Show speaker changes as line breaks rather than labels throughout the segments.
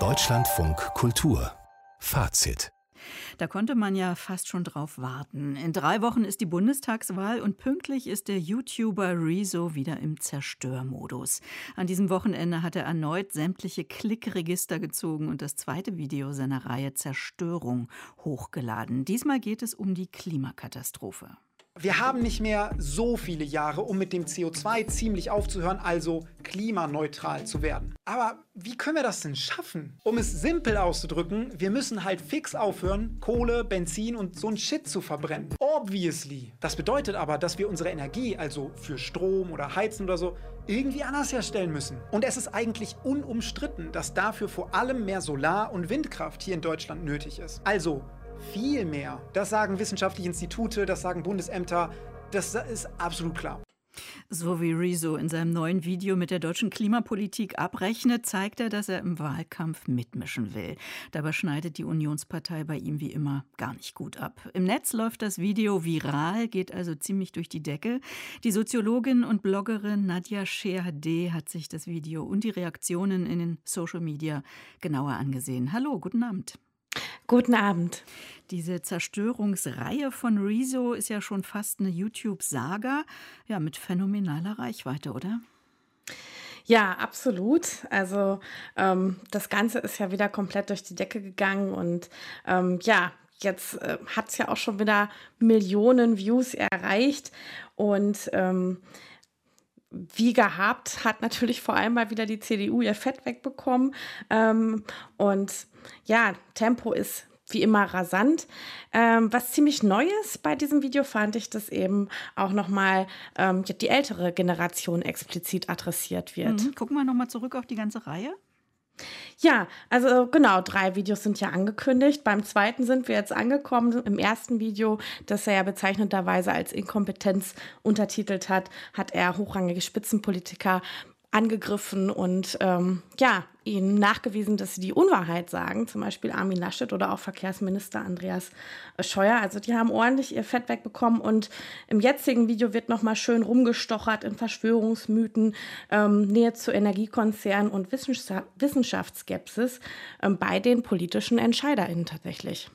Deutschlandfunk Kultur Fazit
da konnte man ja fast schon drauf warten. In drei Wochen ist die Bundestagswahl und pünktlich ist der YouTuber Rezo wieder im Zerstörmodus. An diesem Wochenende hat er erneut sämtliche Klickregister gezogen und das zweite Video seiner Reihe Zerstörung hochgeladen. Diesmal geht es um die Klimakatastrophe.
Wir haben nicht mehr so viele Jahre, um mit dem CO2 ziemlich aufzuhören, also klimaneutral zu werden. Aber wie können wir das denn schaffen? Um es simpel auszudrücken, wir müssen halt fix aufhören, Kohle, Benzin und so ein Shit zu verbrennen. Obviously. Das bedeutet aber, dass wir unsere Energie, also für Strom oder Heizen oder so, irgendwie anders herstellen müssen. Und es ist eigentlich unumstritten, dass dafür vor allem mehr Solar- und Windkraft hier in Deutschland nötig ist. Also viel mehr. Das sagen wissenschaftliche Institute, das sagen Bundesämter. Das ist absolut klar.
So wie Rezo in seinem neuen Video mit der deutschen Klimapolitik abrechnet, zeigt er, dass er im Wahlkampf mitmischen will. Dabei schneidet die Unionspartei bei ihm wie immer gar nicht gut ab. Im Netz läuft das Video viral, geht also ziemlich durch die Decke. Die Soziologin und Bloggerin Nadja Scherhade hat sich das Video und die Reaktionen in den Social Media genauer angesehen. Hallo, guten Abend.
Guten Abend.
Diese Zerstörungsreihe von Rezo ist ja schon fast eine YouTube-Saga, ja, mit phänomenaler Reichweite, oder?
Ja, absolut. Also ähm, das Ganze ist ja wieder komplett durch die Decke gegangen und ähm, ja, jetzt äh, hat es ja auch schon wieder Millionen Views erreicht und ähm, wie gehabt hat natürlich vor allem mal wieder die CDU ihr Fett wegbekommen. Ähm, und ja, Tempo ist wie immer rasant. Ähm, was ziemlich Neues bei diesem Video fand ich, dass eben auch nochmal ähm, die ältere Generation explizit adressiert wird.
Mhm. Gucken wir nochmal zurück auf die ganze Reihe.
Ja, also genau, drei Videos sind ja angekündigt. Beim zweiten sind wir jetzt angekommen. Im ersten Video, das er ja bezeichnenderweise als Inkompetenz untertitelt hat, hat er hochrangige Spitzenpolitiker angegriffen und ähm, ja, ihnen nachgewiesen, dass sie die Unwahrheit sagen, zum Beispiel Armin Laschet oder auch Verkehrsminister Andreas Scheuer. Also die haben ordentlich ihr Fett wegbekommen und im jetzigen Video wird nochmal schön rumgestochert in Verschwörungsmythen, ähm, Nähe zu Energiekonzernen und Wissenschaftsskepsis ähm, bei den politischen EntscheiderInnen tatsächlich.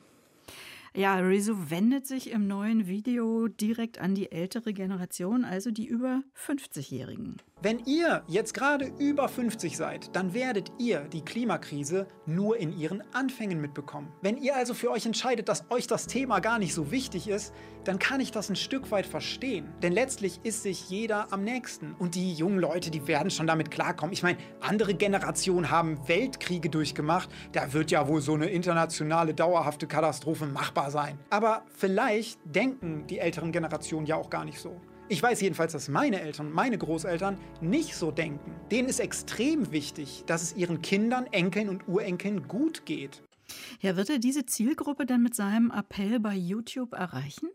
Ja, Rezo wendet sich im neuen Video direkt an die ältere Generation, also die über 50-Jährigen.
Wenn ihr jetzt gerade über 50 seid, dann werdet ihr die Klimakrise nur in ihren Anfängen mitbekommen. Wenn ihr also für euch entscheidet, dass euch das Thema gar nicht so wichtig ist, dann kann ich das ein Stück weit verstehen. Denn letztlich ist sich jeder am nächsten. Und die jungen Leute, die werden schon damit klarkommen. Ich meine, andere Generationen haben Weltkriege durchgemacht. Da wird ja wohl so eine internationale, dauerhafte Katastrophe machbar sein. Aber vielleicht denken die älteren Generationen ja auch gar nicht so. Ich weiß jedenfalls, dass meine Eltern, meine Großeltern nicht so denken. Denen ist extrem wichtig, dass es ihren Kindern, Enkeln und Urenkeln gut geht.
Ja, wird er diese Zielgruppe dann mit seinem Appell bei YouTube erreichen?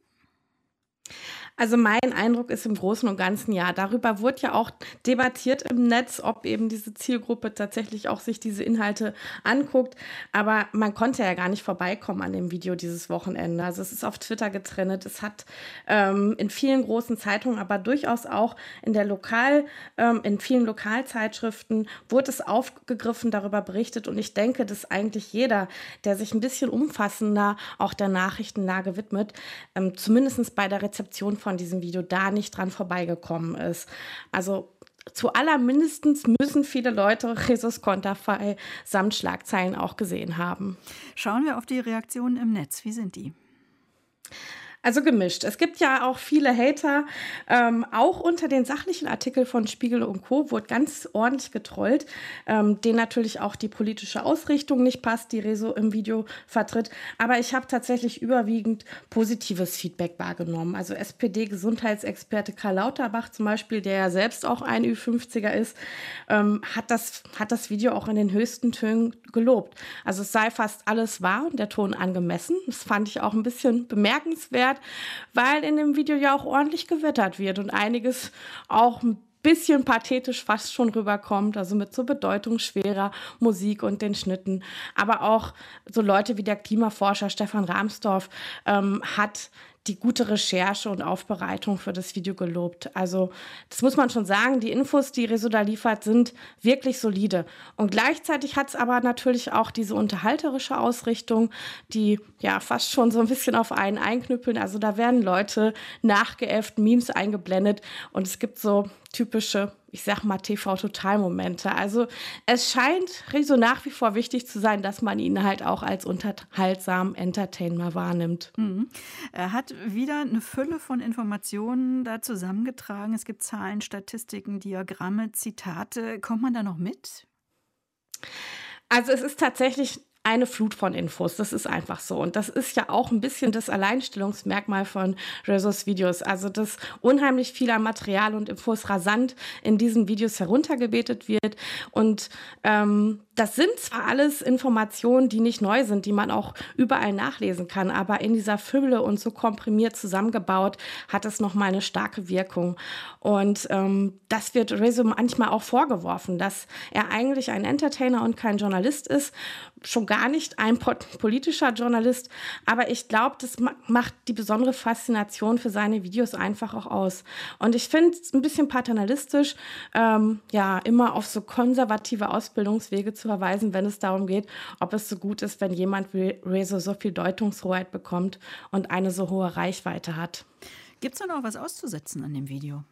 Also mein Eindruck ist im Großen und Ganzen ja. Darüber wurde ja auch debattiert im Netz, ob eben diese Zielgruppe tatsächlich auch sich diese Inhalte anguckt. Aber man konnte ja gar nicht vorbeikommen an dem Video dieses Wochenende. Also es ist auf Twitter getrennt. Es hat ähm, in vielen großen Zeitungen, aber durchaus auch in der Lokal, ähm, in vielen Lokalzeitschriften wurde es aufgegriffen, darüber berichtet. Und ich denke, dass eigentlich jeder, der sich ein bisschen umfassender auch der Nachrichtenlage widmet, ähm, zumindest bei der Rezeption von diesem Video da nicht dran vorbeigekommen ist. Also zu allermindestens müssen viele Leute Jesus Konterfei samt Schlagzeilen auch gesehen haben.
Schauen wir auf die Reaktionen im Netz. Wie sind die?
Also gemischt. Es gibt ja auch viele Hater. Ähm, auch unter den sachlichen Artikeln von Spiegel und Co. wurde ganz ordentlich getrollt, ähm, denen natürlich auch die politische Ausrichtung nicht passt, die Rezo im Video vertritt. Aber ich habe tatsächlich überwiegend positives Feedback wahrgenommen. Also SPD-Gesundheitsexperte Karl Lauterbach zum Beispiel, der ja selbst auch ein Ü50er ist, ähm, hat, das, hat das Video auch in den höchsten Tönen gelobt. Also es sei fast alles wahr und der Ton angemessen. Das fand ich auch ein bisschen bemerkenswert erklärt, weil in dem Video ja auch ordentlich gewittert wird und einiges auch ein bisschen pathetisch fast schon rüberkommt, also mit so bedeutungsschwerer Musik und den Schnitten. Aber auch so Leute wie der Klimaforscher Stefan Rahmsdorf ähm, hat die gute Recherche und Aufbereitung für das Video gelobt. Also das muss man schon sagen, die Infos, die Rezo da liefert, sind wirklich solide. Und gleichzeitig hat es aber natürlich auch diese unterhalterische Ausrichtung, die ja fast schon so ein bisschen auf einen einknüppeln. Also da werden Leute nachgeäfft, Memes eingeblendet und es gibt so typische, ich sag mal, TV-Total-Momente. Also es scheint Rezo nach wie vor wichtig zu sein, dass man ihn halt auch als unterhaltsamen Entertainer wahrnimmt.
Mhm. Er hat wieder eine Fülle von Informationen da zusammengetragen. Es gibt Zahlen, Statistiken, Diagramme, Zitate. Kommt man da noch mit?
Also es ist tatsächlich eine Flut von Infos. Das ist einfach so. Und das ist ja auch ein bisschen das Alleinstellungsmerkmal von Rezos Videos. Also, dass unheimlich viel Material und Infos rasant in diesen Videos heruntergebetet wird. Und ähm, das sind zwar alles Informationen, die nicht neu sind, die man auch überall nachlesen kann, aber in dieser Fülle und so komprimiert zusammengebaut hat es nochmal eine starke Wirkung. Und ähm, das wird Rezo manchmal auch vorgeworfen, dass er eigentlich ein Entertainer und kein Journalist ist, schon gar nicht ein politischer Journalist, aber ich glaube, das macht die besondere Faszination für seine Videos einfach auch aus. Und ich finde es ein bisschen paternalistisch, ähm, ja, immer auf so konservative Ausbildungswege zu verweisen, wenn es darum geht, ob es so gut ist, wenn jemand wie Rezo so viel Deutungshoheit bekommt und eine so hohe Reichweite hat.
Gibt es da noch was auszusetzen an dem Video?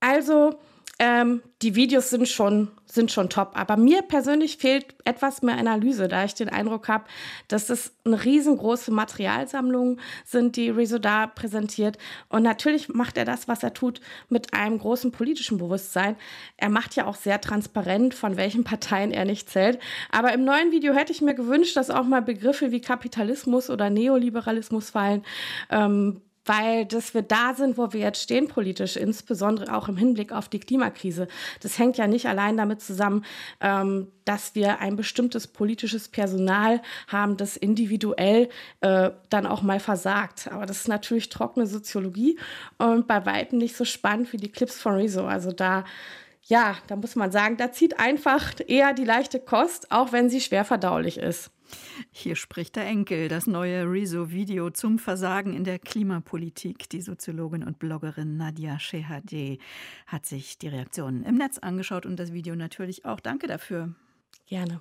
Also, ähm, die Videos sind schon, sind schon top. Aber mir persönlich fehlt etwas mehr Analyse, da ich den Eindruck habe, dass es eine riesengroße Materialsammlung sind, die Rezo da präsentiert. Und natürlich macht er das, was er tut, mit einem großen politischen Bewusstsein. Er macht ja auch sehr transparent, von welchen Parteien er nicht zählt. Aber im neuen Video hätte ich mir gewünscht, dass auch mal Begriffe wie Kapitalismus oder Neoliberalismus fallen. Ähm, weil dass wir da sind, wo wir jetzt stehen politisch, insbesondere auch im Hinblick auf die Klimakrise. Das hängt ja nicht allein damit zusammen, ähm, dass wir ein bestimmtes politisches Personal haben, das individuell äh, dann auch mal versagt. Aber das ist natürlich trockene Soziologie und bei weitem nicht so spannend wie die Clips von Rezo. Also da ja, da muss man sagen, da zieht einfach eher die leichte Kost, auch wenn sie schwer verdaulich ist.
Hier spricht der Enkel, das neue Rezo-Video zum Versagen in der Klimapolitik. Die Soziologin und Bloggerin Nadia Shehadeh hat sich die Reaktionen im Netz angeschaut und das Video natürlich auch. Danke dafür.
Gerne.